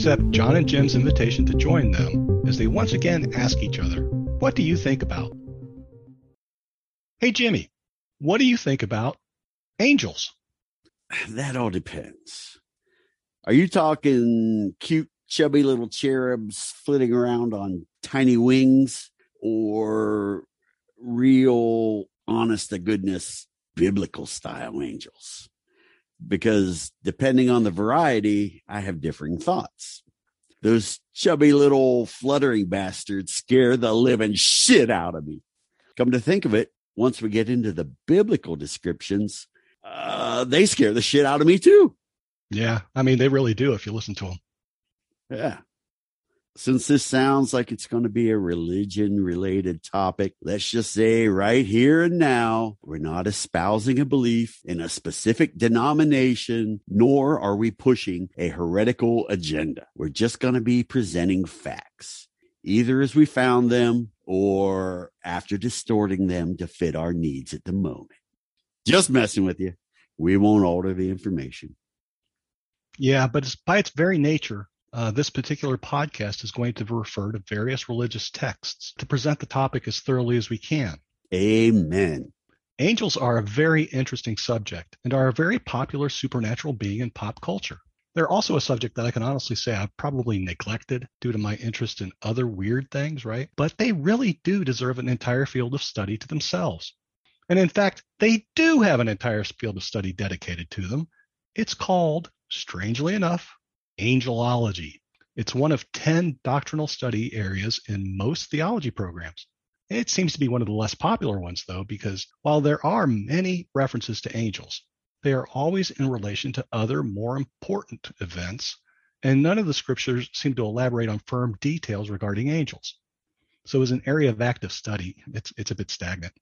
Accept John and Jim's invitation to join them as they once again ask each other, What do you think about? Hey, Jimmy, what do you think about angels? That all depends. Are you talking cute, chubby little cherubs flitting around on tiny wings or real, honest to goodness, biblical style angels? Because depending on the variety, I have differing thoughts. Those chubby little fluttering bastards scare the living shit out of me. Come to think of it, once we get into the biblical descriptions, uh, they scare the shit out of me too. Yeah, I mean, they really do if you listen to them. Yeah. Since this sounds like it's going to be a religion related topic, let's just say right here and now, we're not espousing a belief in a specific denomination, nor are we pushing a heretical agenda. We're just going to be presenting facts, either as we found them or after distorting them to fit our needs at the moment. Just messing with you. We won't alter the information. Yeah, but it's, by its very nature, uh, this particular podcast is going to refer to various religious texts to present the topic as thoroughly as we can. Amen. Angels are a very interesting subject and are a very popular supernatural being in pop culture. They're also a subject that I can honestly say I've probably neglected due to my interest in other weird things, right? But they really do deserve an entire field of study to themselves. And in fact, they do have an entire field of study dedicated to them. It's called, strangely enough, angelology. It's one of 10 doctrinal study areas in most theology programs. It seems to be one of the less popular ones, though, because while there are many references to angels, they are always in relation to other more important events, and none of the scriptures seem to elaborate on firm details regarding angels. So, as an area of active study, it's, it's a bit stagnant.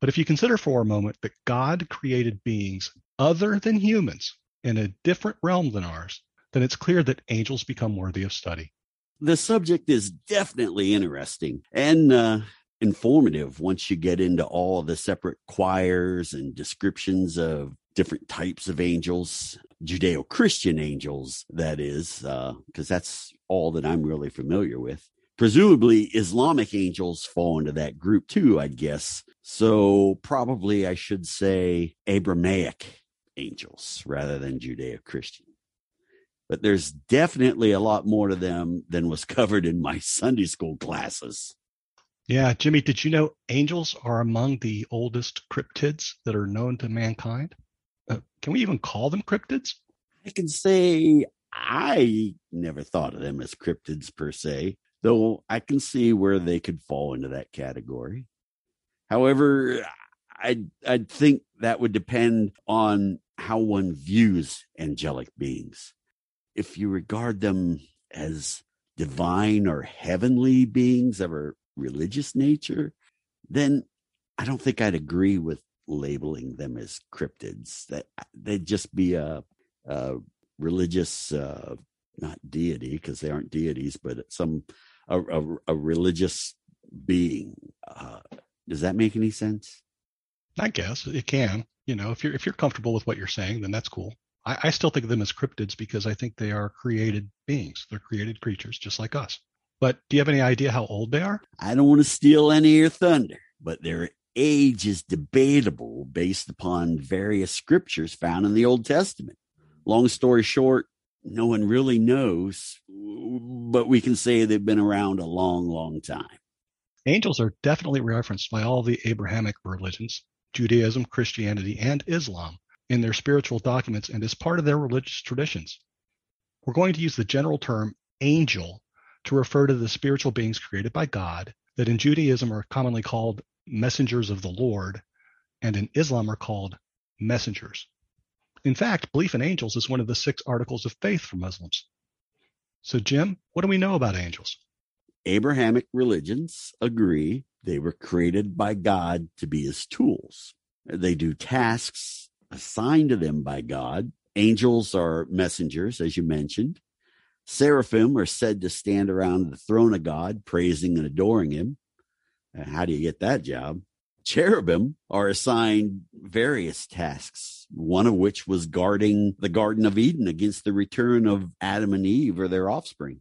But if you consider for a moment that God created beings other than humans in a different realm than ours, then it's clear that angels become worthy of study. The subject is definitely interesting and uh, informative once you get into all the separate choirs and descriptions of different types of angels, Judeo Christian angels, that is, because uh, that's all that I'm really familiar with. Presumably, Islamic angels fall into that group too, I guess. So, probably I should say Abrahamic angels rather than Judeo Christian but there's definitely a lot more to them than was covered in my Sunday school classes. Yeah, Jimmy, did you know angels are among the oldest cryptids that are known to mankind? Uh, can we even call them cryptids? I can say I never thought of them as cryptids per se, though I can see where they could fall into that category. However, I'd, I'd think that would depend on how one views angelic beings if you regard them as divine or heavenly beings of a religious nature, then I don't think I'd agree with labeling them as cryptids. That they'd just be a, a religious, uh, not deity because they aren't deities, but some a, a, a religious being. Uh, does that make any sense? I guess it can. You know, if you're if you're comfortable with what you're saying, then that's cool. I, I still think of them as cryptids because I think they are created beings. They're created creatures just like us. But do you have any idea how old they are? I don't want to steal any of your thunder, but their age is debatable based upon various scriptures found in the Old Testament. Long story short, no one really knows, but we can say they've been around a long, long time. Angels are definitely referenced by all the Abrahamic religions Judaism, Christianity, and Islam in their spiritual documents and as part of their religious traditions. We're going to use the general term angel to refer to the spiritual beings created by God that in Judaism are commonly called messengers of the Lord and in Islam are called messengers. In fact, belief in angels is one of the six articles of faith for Muslims. So, Jim, what do we know about angels? Abrahamic religions agree they were created by God to be his tools. They do tasks assigned to them by God. Angels are messengers, as you mentioned. Seraphim are said to stand around the throne of God, praising and adoring him. Uh, how do you get that job? Cherubim are assigned various tasks one of which was guarding the Garden of Eden against the return of Adam and Eve or their offspring.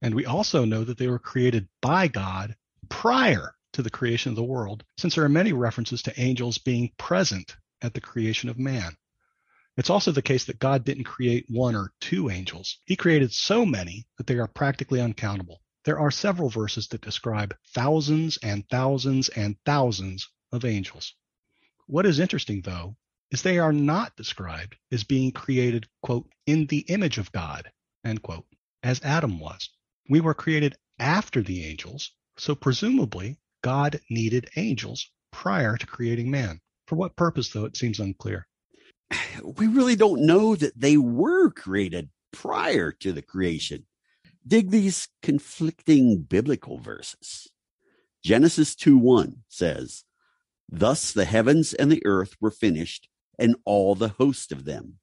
And we also know that they were created by God prior to the creation of the world, since there are many references to angels being present at the creation of man. It's also the case that God didn't create one or two angels. He created so many that they are practically uncountable. There are several verses that describe thousands and thousands and thousands of angels. What is interesting, though, is they are not described as being created, quote, in the image of God, end quote, as Adam was. We were created after the angels, so presumably God needed angels prior to creating man. For what purpose, though, it seems unclear. We really don't know that they were created prior to the creation. Dig these conflicting biblical verses. Genesis 2 1 says, Thus the heavens and the earth were finished, and all the host of them.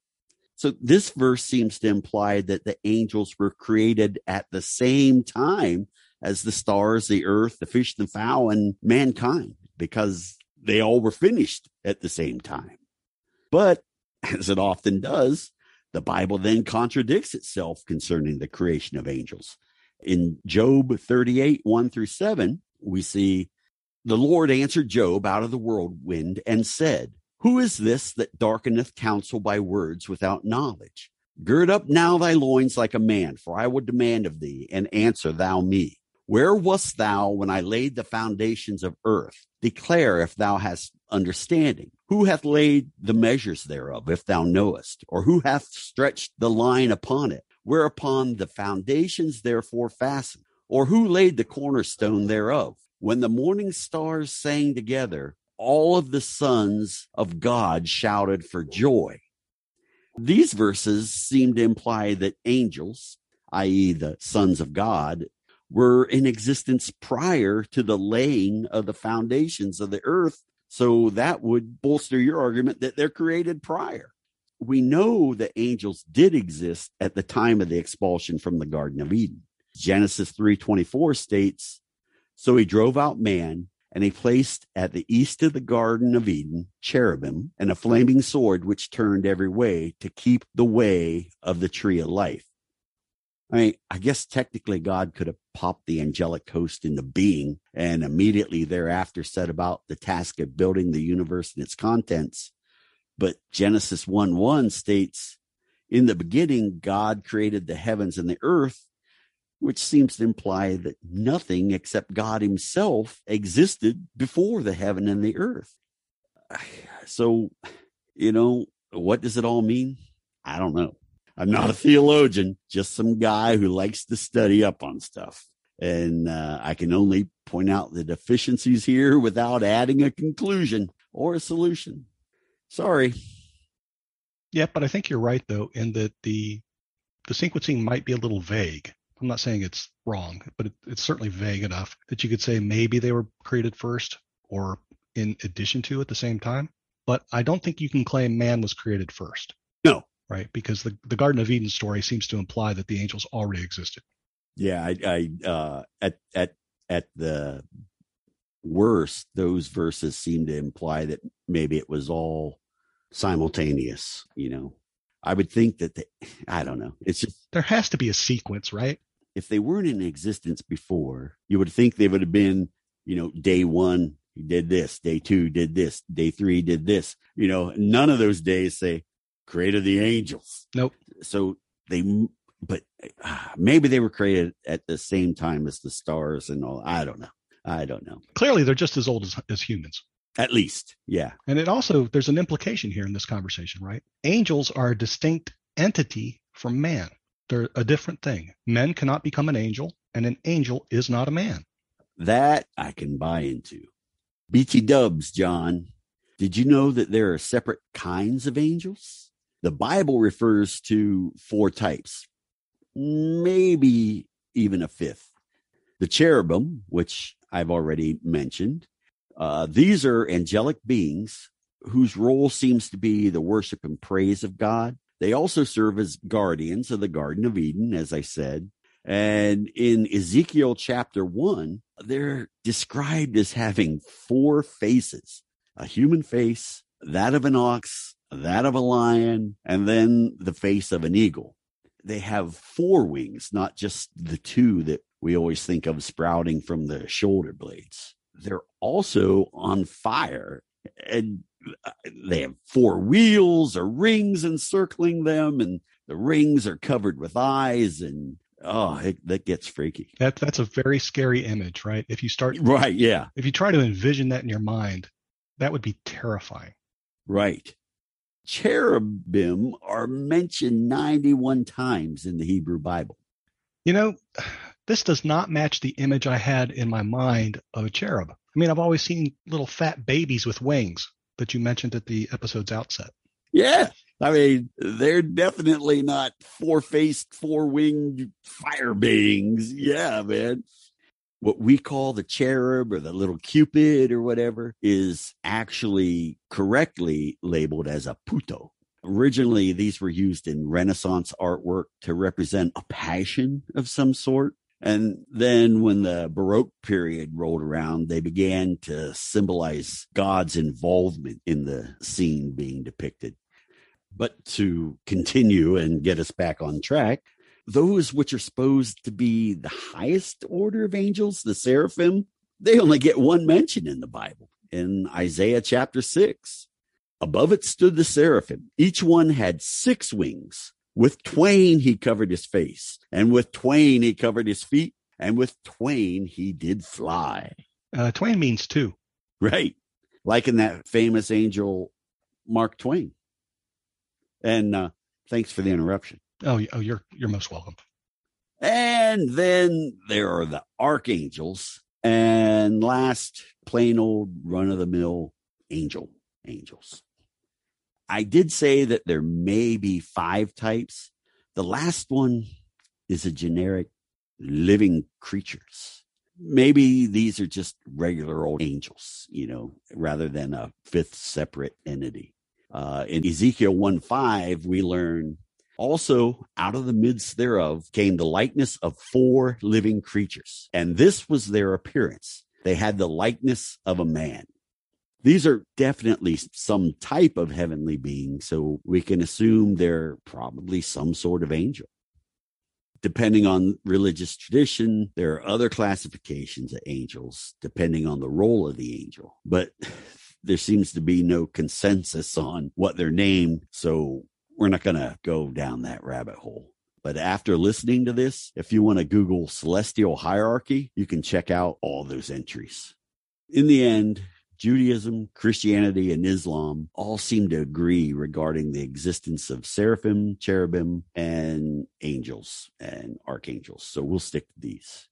So this verse seems to imply that the angels were created at the same time as the stars, the earth, the fish, the fowl, and mankind, because they all were finished at the same time. But as it often does, the Bible then contradicts itself concerning the creation of angels. In Job 38, 1 through 7, we see the Lord answered Job out of the whirlwind and said, Who is this that darkeneth counsel by words without knowledge? Gird up now thy loins like a man, for I will demand of thee, and answer thou me. Where wast thou when I laid the foundations of earth? Declare if thou hast understanding. Who hath laid the measures thereof, if thou knowest? Or who hath stretched the line upon it? Whereupon the foundations therefore fastened? Or who laid the cornerstone thereof? When the morning stars sang together, all of the sons of God shouted for joy. These verses seem to imply that angels, i.e., the sons of God, were in existence prior to the laying of the foundations of the earth. So that would bolster your argument that they're created prior. We know that angels did exist at the time of the expulsion from the Garden of Eden. Genesis 3:24 states, "So he drove out man, and he placed at the east of the Garden of Eden cherubim and a flaming sword which turned every way to keep the way of the tree of life." I mean, I guess technically God could have popped the angelic host into being and immediately thereafter set about the task of building the universe and its contents. But Genesis 1 1 states, In the beginning, God created the heavens and the earth, which seems to imply that nothing except God Himself existed before the heaven and the earth. So, you know, what does it all mean? I don't know. I'm not a theologian, just some guy who likes to study up on stuff. And uh, I can only point out the deficiencies here without adding a conclusion or a solution. Sorry. Yeah, but I think you're right though, in that the the sequencing might be a little vague. I'm not saying it's wrong, but it, it's certainly vague enough that you could say maybe they were created first or in addition to at the same time. But I don't think you can claim man was created first. No, right? Because the, the Garden of Eden story seems to imply that the angels already existed. Yeah, I, I uh, at at at the worst, those verses seem to imply that maybe it was all simultaneous. You know, I would think that they, I don't know. It's just there has to be a sequence, right? If they weren't in existence before, you would think they would have been, you know, day one did this, day two did this, day three did this. You know, none of those days say, created the angels. Nope. So they, but uh, maybe they were created at the same time as the stars and all. I don't know. I don't know. Clearly, they're just as old as, as humans. At least, yeah. And it also, there's an implication here in this conversation, right? Angels are a distinct entity from man. They're a different thing. Men cannot become an angel, and an angel is not a man. That I can buy into. BT dubs, John. Did you know that there are separate kinds of angels? The Bible refers to four types, maybe even a fifth. The cherubim, which I've already mentioned, uh, these are angelic beings whose role seems to be the worship and praise of God. They also serve as guardians of the Garden of Eden, as I said. And in Ezekiel chapter one, they're described as having four faces a human face, that of an ox, that of a lion, and then the face of an eagle. They have four wings, not just the two that we always think of sprouting from the shoulder blades. They're also on fire and uh, they have four wheels or rings encircling them and the rings are covered with eyes and oh it, that gets freaky. That that's a very scary image right? If you start right yeah. if you try to envision that in your mind that would be terrifying. Right cherubim are mentioned 91 times in the hebrew bible you know this does not match the image i had in my mind of a cherub i mean i've always seen little fat babies with wings that you mentioned at the episode's outset yeah I mean, they're definitely not four faced, four winged fire beings. Yeah, man. What we call the cherub or the little cupid or whatever is actually correctly labeled as a putto. Originally, these were used in Renaissance artwork to represent a passion of some sort. And then when the Baroque period rolled around, they began to symbolize God's involvement in the scene being depicted. But to continue and get us back on track, those which are supposed to be the highest order of angels, the seraphim, they only get one mention in the Bible in Isaiah chapter 6. Above it stood the seraphim. Each one had six wings. With twain he covered his face, and with twain he covered his feet, and with twain he did fly. Uh, twain means two. Right. Like in that famous angel, Mark Twain. And uh, thanks for the interruption. Oh, oh, you're you're most welcome. And then there are the archangels, and last, plain old run of the mill angel angels. I did say that there may be five types. The last one is a generic living creatures. Maybe these are just regular old angels, you know, rather than a fifth separate entity. Uh, in Ezekiel 1 5, we learn also out of the midst thereof came the likeness of four living creatures, and this was their appearance. They had the likeness of a man. These are definitely some type of heavenly being, so we can assume they're probably some sort of angel. Depending on religious tradition, there are other classifications of angels, depending on the role of the angel. But there seems to be no consensus on what they're named. So we're not going to go down that rabbit hole. But after listening to this, if you want to Google celestial hierarchy, you can check out all those entries. In the end, Judaism, Christianity, and Islam all seem to agree regarding the existence of seraphim, cherubim, and angels and archangels. So we'll stick to these.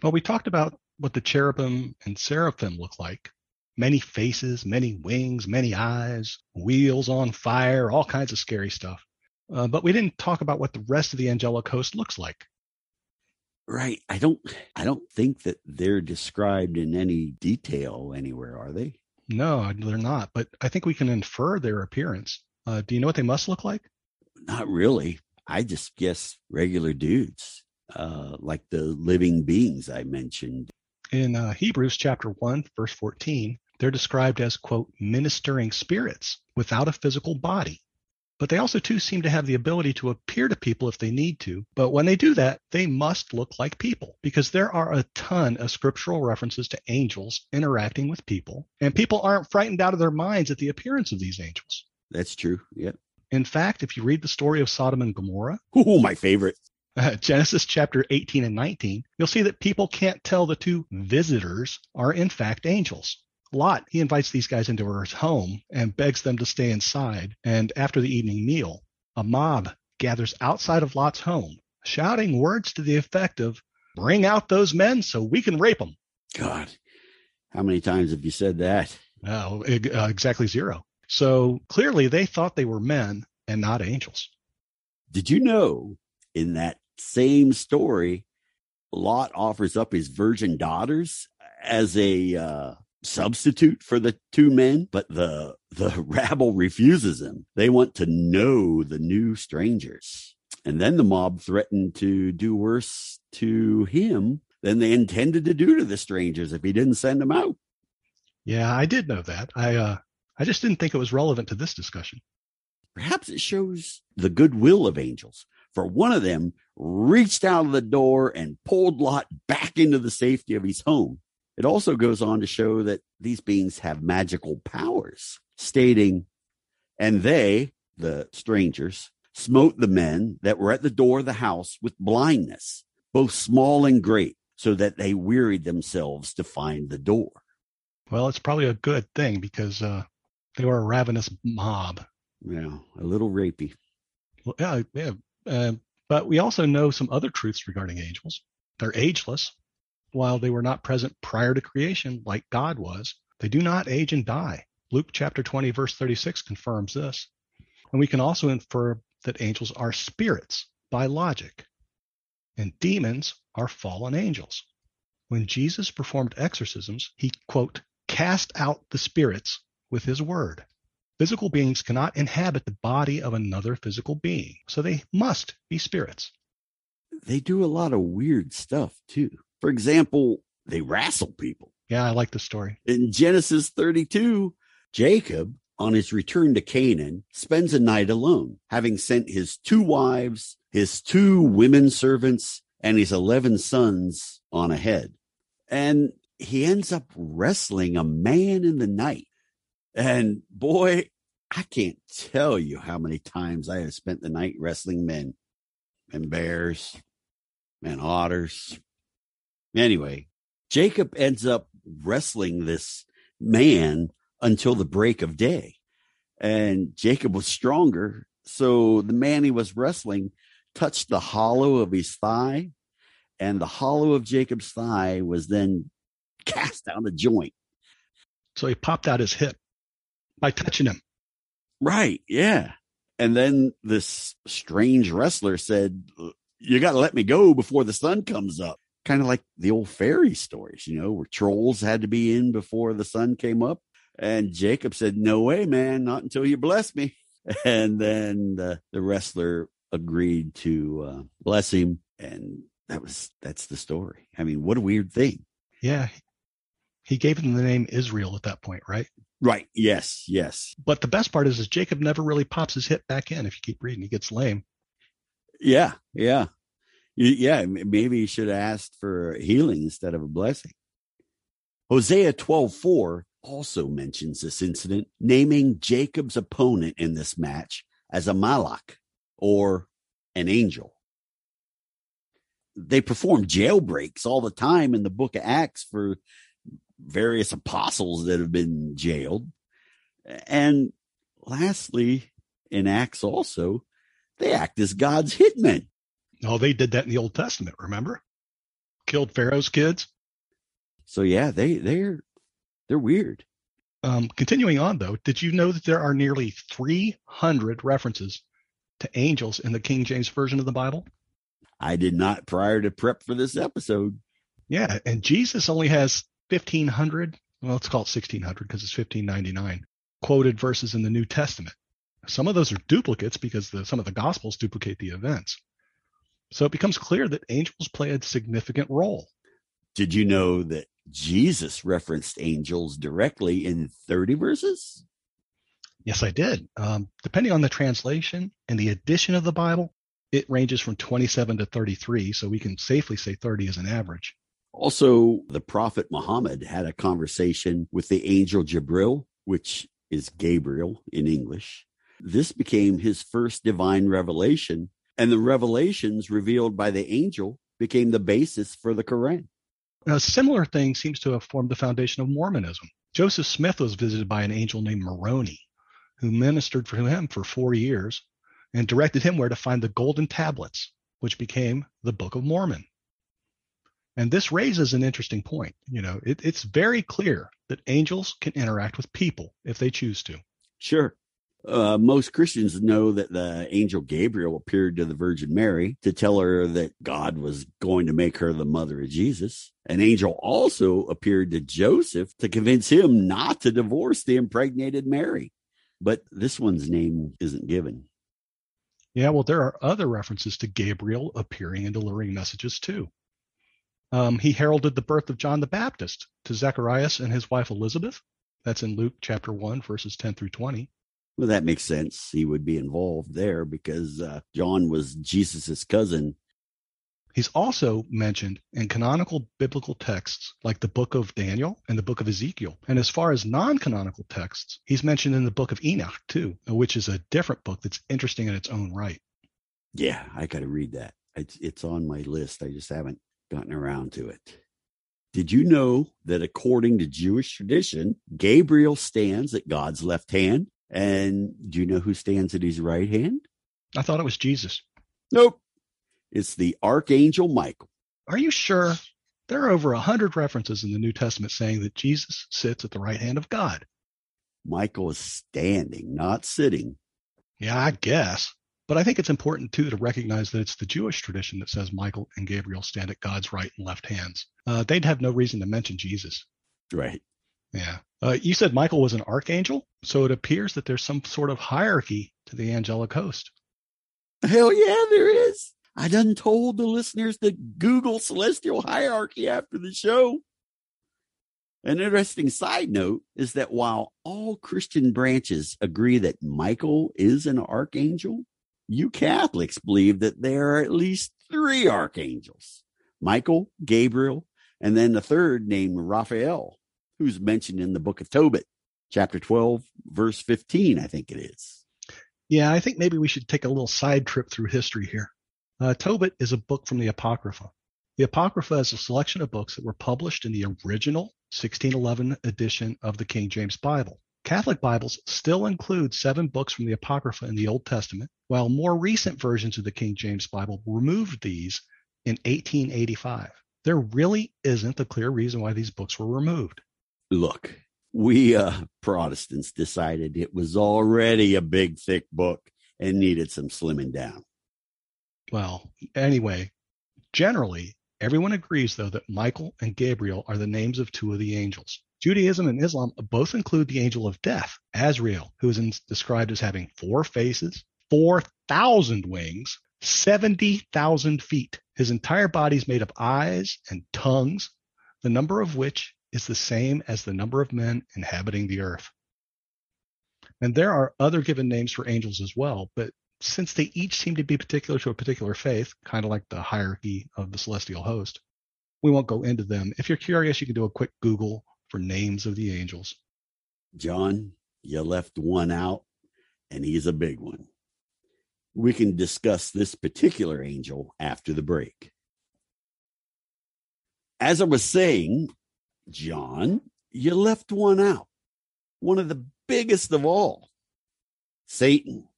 Well, we talked about what the cherubim and seraphim look like many faces, many wings, many eyes, wheels on fire, all kinds of scary stuff. Uh, but we didn't talk about what the rest of the angelic host looks like. Right. I don't I don't think that they're described in any detail anywhere, are they? No, they're not, but I think we can infer their appearance. Uh, do you know what they must look like? Not really. I just guess regular dudes, uh, like the living beings I mentioned. In uh, Hebrews chapter 1, verse 14, they're described as, quote, ministering spirits without a physical body. But they also, too, seem to have the ability to appear to people if they need to. But when they do that, they must look like people because there are a ton of scriptural references to angels interacting with people, and people aren't frightened out of their minds at the appearance of these angels. That's true. Yep. In fact, if you read the story of Sodom and Gomorrah, oh, my favorite. Uh, Genesis chapter 18 and 19, you'll see that people can't tell the two visitors are in fact angels. Lot, he invites these guys into his home and begs them to stay inside. And after the evening meal, a mob gathers outside of Lot's home, shouting words to the effect of, Bring out those men so we can rape them. God, how many times have you said that? Oh, uh, exactly zero. So clearly they thought they were men and not angels. Did you know in that same story, Lot offers up his virgin daughters as a uh, substitute for the two men, but the the rabble refuses him. They want to know the new strangers. And then the mob threatened to do worse to him than they intended to do to the strangers if he didn't send them out. Yeah, I did know that. I uh I just didn't think it was relevant to this discussion. Perhaps it shows the goodwill of angels, for one of them reached out of the door and pulled Lot back into the safety of his home. It also goes on to show that these beings have magical powers, stating, and they, the strangers, smote the men that were at the door of the house with blindness, both small and great, so that they wearied themselves to find the door. Well, it's probably a good thing because uh, they were a ravenous mob. Yeah, a little rapey. Well, yeah, yeah. Uh, but we also know some other truths regarding angels. They're ageless. While they were not present prior to creation, like God was, they do not age and die. Luke chapter 20, verse 36 confirms this. And we can also infer that angels are spirits by logic, and demons are fallen angels. When Jesus performed exorcisms, he, quote, cast out the spirits with his word. Physical beings cannot inhabit the body of another physical being, so they must be spirits. They do a lot of weird stuff too. For example, they wrestle people. Yeah, I like the story. In Genesis 32, Jacob, on his return to Canaan, spends a night alone, having sent his two wives, his two women servants, and his 11 sons on ahead. And he ends up wrestling a man in the night and boy, I can't tell you how many times I have spent the night wrestling men and bears and otters. Anyway, Jacob ends up wrestling this man until the break of day. And Jacob was stronger. So the man he was wrestling touched the hollow of his thigh, and the hollow of Jacob's thigh was then cast down the joint. So he popped out his hip by touching him. Right. Yeah. And then this strange wrestler said, You got to let me go before the sun comes up. Kind of like the old fairy stories, you know, where trolls had to be in before the sun came up. And Jacob said, No way, man, not until you bless me. And then the, the wrestler agreed to uh, bless him. And that was, that's the story. I mean, what a weird thing. Yeah. He gave him the name Israel at that point, right? Right. Yes. Yes. But the best part is, is Jacob never really pops his hip back in. If you keep reading, he gets lame. Yeah. Yeah. Yeah. Maybe he should have asked for healing instead of a blessing. Hosea 12 4 also mentions this incident, naming Jacob's opponent in this match as a malach or an angel. They perform jailbreaks all the time in the book of Acts for various apostles that have been jailed. And lastly, in Acts also, they act as God's hitmen. Oh, they did that in the Old Testament, remember? Killed Pharaoh's kids. So yeah, they they're they're weird. Um, continuing on though, did you know that there are nearly 300 references to angels in the King James version of the Bible? I did not prior to prep for this episode. Yeah, and Jesus only has 1500, well, let's call it 1600 because it's 1599 quoted verses in the New Testament. Some of those are duplicates because the, some of the Gospels duplicate the events. So it becomes clear that angels play a significant role. Did you know that Jesus referenced angels directly in 30 verses? Yes, I did. Um, depending on the translation and the edition of the Bible, it ranges from 27 to 33. So we can safely say 30 is an average. Also, the Prophet Muhammad had a conversation with the angel Jibril, which is Gabriel in English. This became his first divine revelation, and the revelations revealed by the angel became the basis for the Quran. A similar thing seems to have formed the foundation of Mormonism. Joseph Smith was visited by an angel named Moroni, who ministered for him for four years and directed him where to find the golden tablets, which became the Book of Mormon. And this raises an interesting point. You know, it, it's very clear that angels can interact with people if they choose to. Sure. Uh, most Christians know that the angel Gabriel appeared to the Virgin Mary to tell her that God was going to make her the mother of Jesus. An angel also appeared to Joseph to convince him not to divorce the impregnated Mary. But this one's name isn't given. Yeah, well, there are other references to Gabriel appearing and delivering messages too. Um, he heralded the birth of John the Baptist to Zacharias and his wife Elizabeth. That's in Luke chapter 1, verses 10 through 20. Well, that makes sense. He would be involved there because uh, John was Jesus's cousin. He's also mentioned in canonical biblical texts like the book of Daniel and the book of Ezekiel. And as far as non canonical texts, he's mentioned in the book of Enoch too, which is a different book that's interesting in its own right. Yeah, I got to read that. It's, it's on my list. I just haven't gotten around to it. Did you know that according to Jewish tradition, Gabriel stands at God's left hand? And do you know who stands at his right hand? I thought it was Jesus. Nope. It's the Archangel Michael. Are you sure? There are over a hundred references in the New Testament saying that Jesus sits at the right hand of God. Michael is standing, not sitting. Yeah, I guess. But I think it's important too to recognize that it's the Jewish tradition that says Michael and Gabriel stand at God's right and left hands. Uh, they'd have no reason to mention Jesus. Right. Yeah. Uh, you said Michael was an archangel, so it appears that there's some sort of hierarchy to the angelic host. Hell yeah, there is. I done told the listeners to Google celestial hierarchy after the show. An interesting side note is that while all Christian branches agree that Michael is an archangel, you Catholics believe that there are at least three archangels Michael, Gabriel, and then the third named Raphael, who's mentioned in the book of Tobit, chapter 12, verse 15, I think it is. Yeah, I think maybe we should take a little side trip through history here. Uh, Tobit is a book from the Apocrypha. The Apocrypha is a selection of books that were published in the original 1611 edition of the King James Bible. Catholic Bibles still include seven books from the Apocrypha in the Old Testament, while more recent versions of the King James Bible removed these in 1885. There really isn't a clear reason why these books were removed. Look, we uh, Protestants decided it was already a big, thick book and needed some slimming down. Well, anyway, generally, everyone agrees, though, that Michael and Gabriel are the names of two of the angels. Judaism and Islam both include the angel of death, Azrael, who is described as having four faces, 4,000 wings, 70,000 feet. His entire body is made of eyes and tongues, the number of which is the same as the number of men inhabiting the earth. And there are other given names for angels as well, but since they each seem to be particular to a particular faith, kind of like the hierarchy of the celestial host, we won't go into them. If you're curious, you can do a quick Google for names of the angels. John, you left one out, and he's a big one. We can discuss this particular angel after the break. As I was saying, John, you left one out. One of the biggest of all Satan,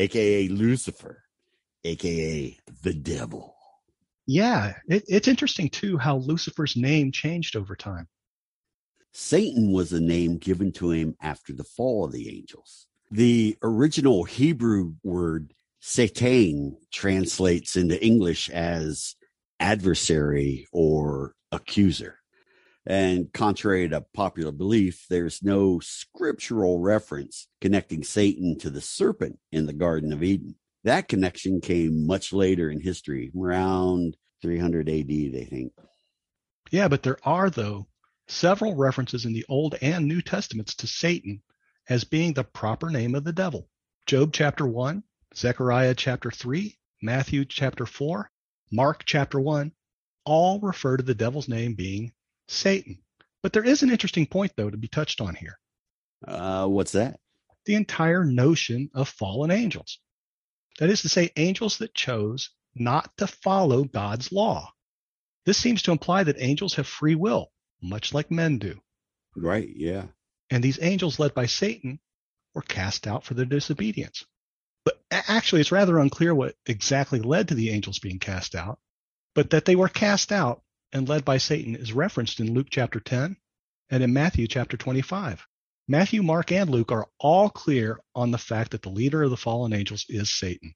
aka Lucifer, aka the devil. Yeah, it, it's interesting too how Lucifer's name changed over time. Satan was a name given to him after the fall of the angels. The original Hebrew word Satan translates into English as adversary or accuser. And contrary to popular belief, there's no scriptural reference connecting Satan to the serpent in the Garden of Eden. That connection came much later in history, around 300 AD, they think. Yeah, but there are, though, several references in the Old and New Testaments to Satan as being the proper name of the devil. Job chapter 1, Zechariah chapter 3, Matthew chapter 4, Mark chapter 1 all refer to the devil's name being Satan. But there is an interesting point, though, to be touched on here. Uh, what's that? The entire notion of fallen angels. That is to say, angels that chose not to follow God's law. This seems to imply that angels have free will, much like men do. Right, yeah. And these angels led by Satan were cast out for their disobedience. But actually, it's rather unclear what exactly led to the angels being cast out, but that they were cast out and led by Satan is referenced in Luke chapter 10 and in Matthew chapter 25. Matthew, Mark, and Luke are all clear on the fact that the leader of the fallen angels is Satan.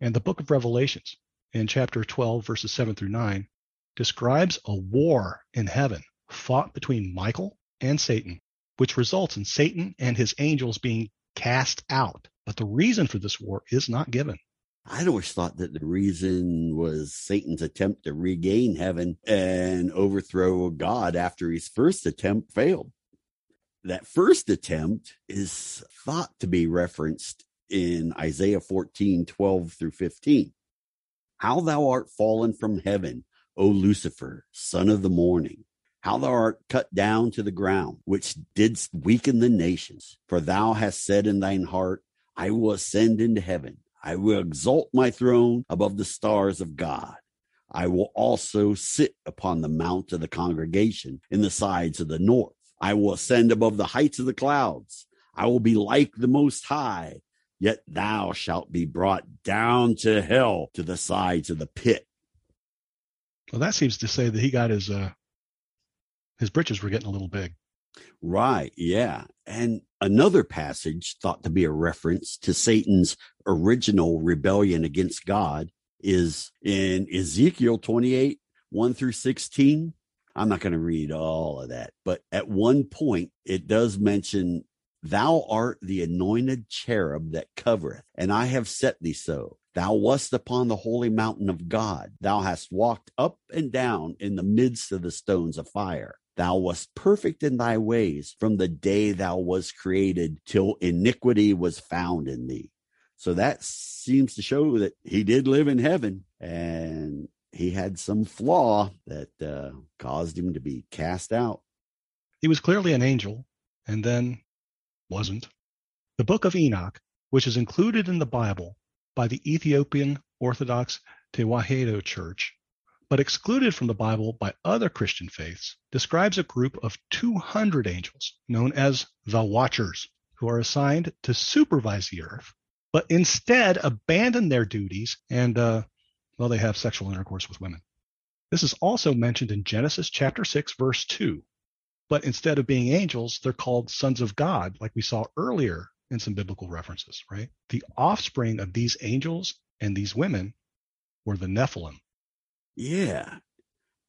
And the book of Revelations, in chapter 12, verses 7 through 9, describes a war in heaven fought between Michael and Satan, which results in Satan and his angels being cast out. But the reason for this war is not given. I'd always thought that the reason was Satan's attempt to regain heaven and overthrow God after his first attempt failed. that first attempt is thought to be referenced in Isaiah 14, 12 through 15. How thou art fallen from heaven, O Lucifer, son of the morning. How thou art cut down to the ground, which didst weaken the nations. For thou hast said in thine heart, I will ascend into heaven. I will exalt my throne above the stars of God. I will also sit upon the mount of the congregation in the sides of the north. I will ascend above the heights of the clouds. I will be like the Most High, yet thou shalt be brought down to hell to the sides of the pit. Well, that seems to say that he got his uh, his britches were getting a little big. Right, yeah. And another passage thought to be a reference to Satan's original rebellion against God is in Ezekiel 28, 1 through 16. I'm not going to read all of that, but at one point it does mention, Thou art the anointed cherub that covereth, and I have set thee so. Thou wast upon the holy mountain of God. Thou hast walked up and down in the midst of the stones of fire. Thou wast perfect in thy ways from the day thou was created till iniquity was found in thee. So that seems to show that he did live in heaven and he had some flaw that uh, caused him to be cast out. He was clearly an angel and then wasn't. The book of Enoch, which is included in the Bible by the Ethiopian Orthodox Tewahedo Church, but excluded from the Bible by other Christian faiths, describes a group of 200 angels known as the Watchers, who are assigned to supervise the earth, but instead abandon their duties and, uh, well, they have sexual intercourse with women. This is also mentioned in Genesis chapter 6, verse 2. But instead of being angels, they're called sons of God, like we saw earlier in some biblical references, right? The offspring of these angels and these women were the Nephilim. Yeah.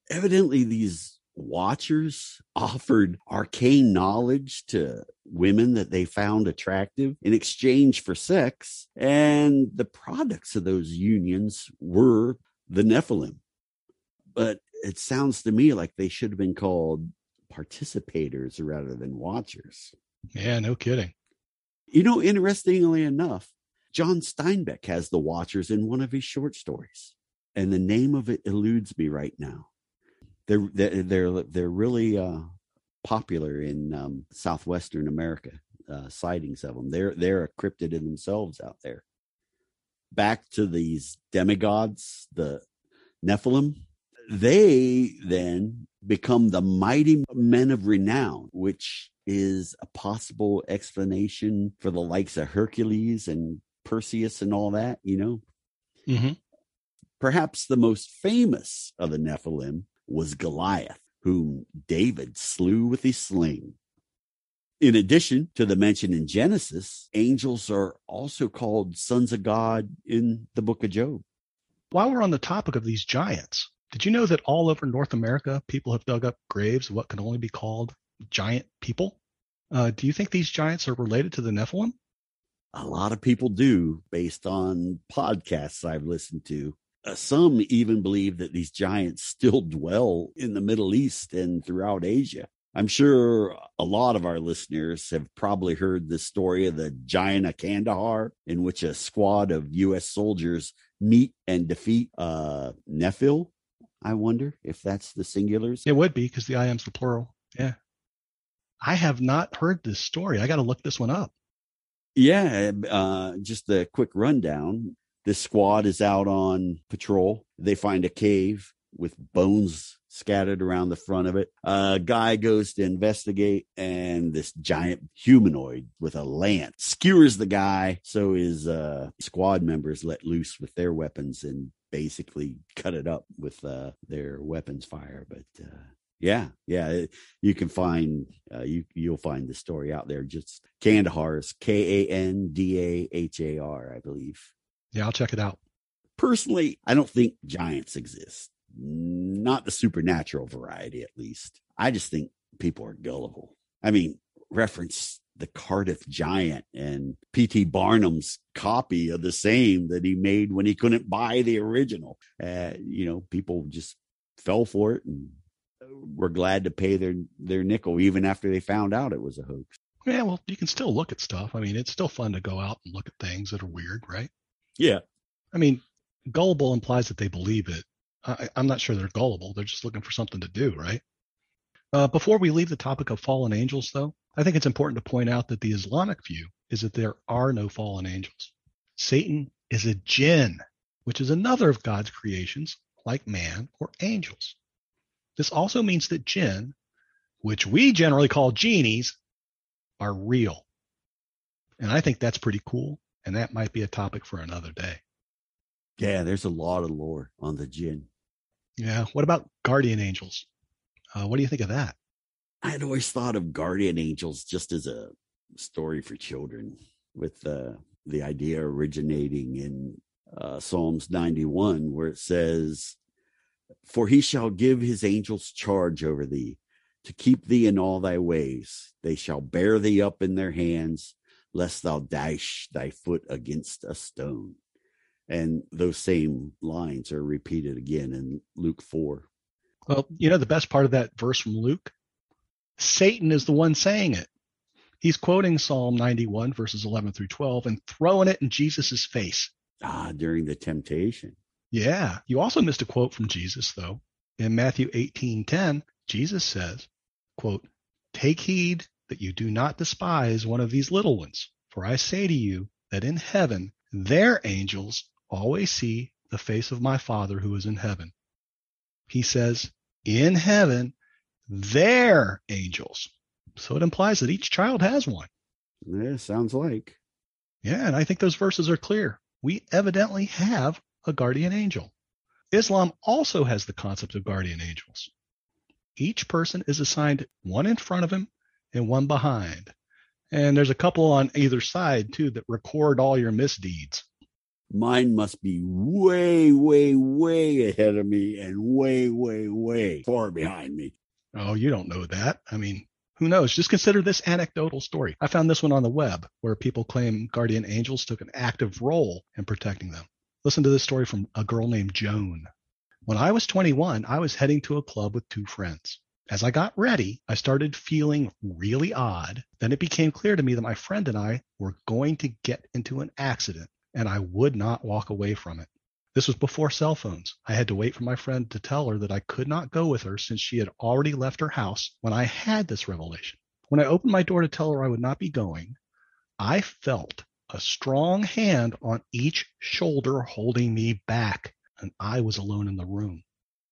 Evidently, these watchers offered arcane knowledge to women that they found attractive in exchange for sex. And the products of those unions were the Nephilim. But it sounds to me like they should have been called participators rather than watchers. Yeah, no kidding. You know, interestingly enough, John Steinbeck has the Watchers in one of his short stories, and the name of it eludes me right now. They're they're they're, really uh, popular in um, southwestern America. Uh, sightings of them. They're they're a cryptid in themselves out there. Back to these demigods, the Nephilim. They then become the mighty men of renown, which is a possible explanation for the likes of Hercules and Perseus and all that, you know? Mm-hmm. Perhaps the most famous of the Nephilim was Goliath, whom David slew with his sling. In addition to the mention in Genesis, angels are also called sons of God in the book of Job. While we're on the topic of these giants, did you know that all over North America, people have dug up graves of what can only be called giant people? Uh, do you think these giants are related to the Nephilim? A lot of people do, based on podcasts I've listened to. Uh, some even believe that these giants still dwell in the Middle East and throughout Asia. I'm sure a lot of our listeners have probably heard the story of the giant of Kandahar, in which a squad of U.S. soldiers meet and defeat uh, Nephil. I wonder if that's the singulars. It would be because the I am's the plural. Yeah. I have not heard this story. I got to look this one up. Yeah, uh, just a quick rundown. This squad is out on patrol. They find a cave with bones scattered around the front of it. A guy goes to investigate, and this giant humanoid with a lance skewers the guy. So his uh, squad members let loose with their weapons and basically cut it up with uh, their weapons fire. But uh, yeah, yeah, you can find uh, you you'll find the story out there. Just Kandahar is K A N D A H A R, I believe. Yeah, I'll check it out. Personally, I don't think giants exist. Not the supernatural variety, at least. I just think people are gullible. I mean, reference the Cardiff Giant and P.T. Barnum's copy of the same that he made when he couldn't buy the original. Uh, you know, people just fell for it and were glad to pay their their nickel even after they found out it was a hoax. Yeah, well, you can still look at stuff. I mean, it's still fun to go out and look at things that are weird, right? Yeah. I mean, gullible implies that they believe it. I, I'm not sure they're gullible. They're just looking for something to do, right? Uh, before we leave the topic of fallen angels, though, I think it's important to point out that the Islamic view is that there are no fallen angels. Satan is a jinn, which is another of God's creations, like man or angels. This also means that jinn, which we generally call genies, are real. And I think that's pretty cool. And that might be a topic for another day. Yeah, there's a lot of lore on the jinn. Yeah. What about guardian angels? Uh, what do you think of that? I'd always thought of guardian angels just as a story for children, with uh, the idea originating in uh, Psalms 91, where it says, For he shall give his angels charge over thee to keep thee in all thy ways. They shall bear thee up in their hands, lest thou dash thy foot against a stone. And those same lines are repeated again in Luke 4. Well, you know, the best part of that verse from Luke, Satan is the one saying it. He's quoting Psalm 91, verses 11 through 12, and throwing it in Jesus' face. Ah, during the temptation. Yeah. You also missed a quote from Jesus, though. In Matthew 18 10, Jesus says, quote, Take heed that you do not despise one of these little ones, for I say to you that in heaven their angels always see the face of my Father who is in heaven. He says, in heaven, their angels. So it implies that each child has one. Yeah, sounds like. Yeah, and I think those verses are clear. We evidently have a guardian angel. Islam also has the concept of guardian angels. Each person is assigned one in front of him and one behind. And there's a couple on either side too that record all your misdeeds. Mine must be way, way, way ahead of me and way, way, way far behind me. Oh, you don't know that. I mean, who knows? Just consider this anecdotal story. I found this one on the web where people claim guardian angels took an active role in protecting them. Listen to this story from a girl named Joan. When I was 21, I was heading to a club with two friends. As I got ready, I started feeling really odd. Then it became clear to me that my friend and I were going to get into an accident, and I would not walk away from it. This was before cell phones. I had to wait for my friend to tell her that I could not go with her since she had already left her house when I had this revelation. When I opened my door to tell her I would not be going, I felt a strong hand on each shoulder holding me back, and I was alone in the room.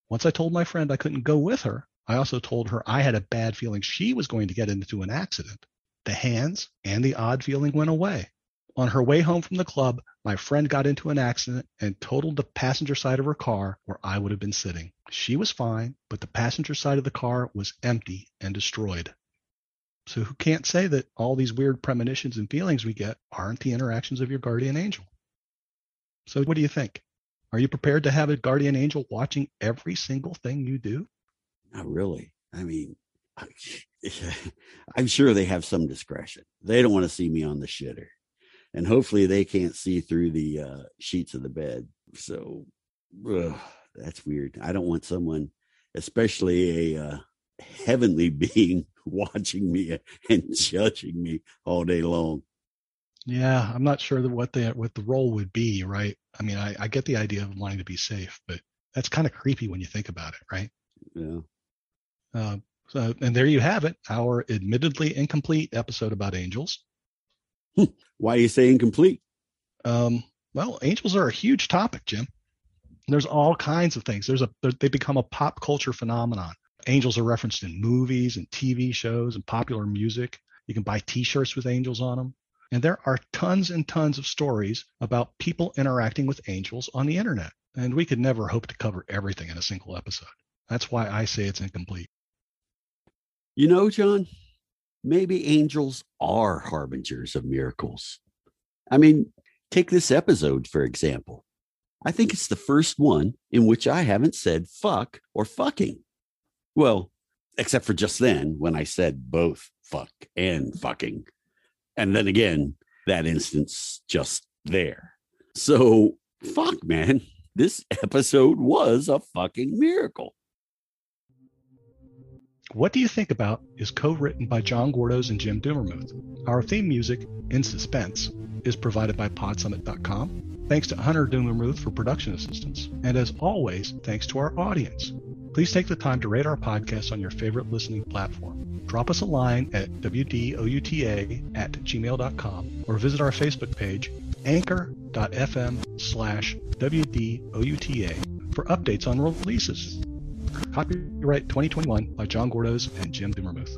Once I told my friend I couldn't go with her, I also told her I had a bad feeling she was going to get into an accident. The hands and the odd feeling went away. On her way home from the club, my friend got into an accident and totaled the passenger side of her car where I would have been sitting. She was fine, but the passenger side of the car was empty and destroyed. So who can't say that all these weird premonitions and feelings we get aren't the interactions of your guardian angel? So what do you think? Are you prepared to have a guardian angel watching every single thing you do? Not really. I mean, I'm sure they have some discretion. They don't want to see me on the shitter. And hopefully they can't see through the uh, sheets of the bed. So ugh, that's weird. I don't want someone, especially a uh, heavenly being, watching me and judging me all day long. Yeah, I'm not sure that what the what the role would be, right? I mean, I, I get the idea of wanting to be safe, but that's kind of creepy when you think about it, right? Yeah. Uh, so, and there you have it, our admittedly incomplete episode about angels. Why do you say incomplete? Um, well, angels are a huge topic, Jim. There's all kinds of things. There's a they become a pop culture phenomenon. Angels are referenced in movies and TV shows and popular music. You can buy T-shirts with angels on them. And there are tons and tons of stories about people interacting with angels on the internet. And we could never hope to cover everything in a single episode. That's why I say it's incomplete. You know, John, maybe angels are harbingers of miracles. I mean, take this episode, for example. I think it's the first one in which I haven't said fuck or fucking. Well, except for just then when I said both fuck and fucking. And then again, that instance just there. So, fuck, man, this episode was a fucking miracle. What Do You Think About is co written by John Gordos and Jim Dummermuth. Our theme music, In Suspense, is provided by Podsummit.com. Thanks to Hunter Dummermuth for production assistance. And as always, thanks to our audience. Please take the time to rate our podcast on your favorite listening platform. Drop us a line at wdouta at gmail.com or visit our Facebook page, anchor.fm slash wdouta for updates on releases. Copyright 2021 by John Gordos and Jim Dummermuth.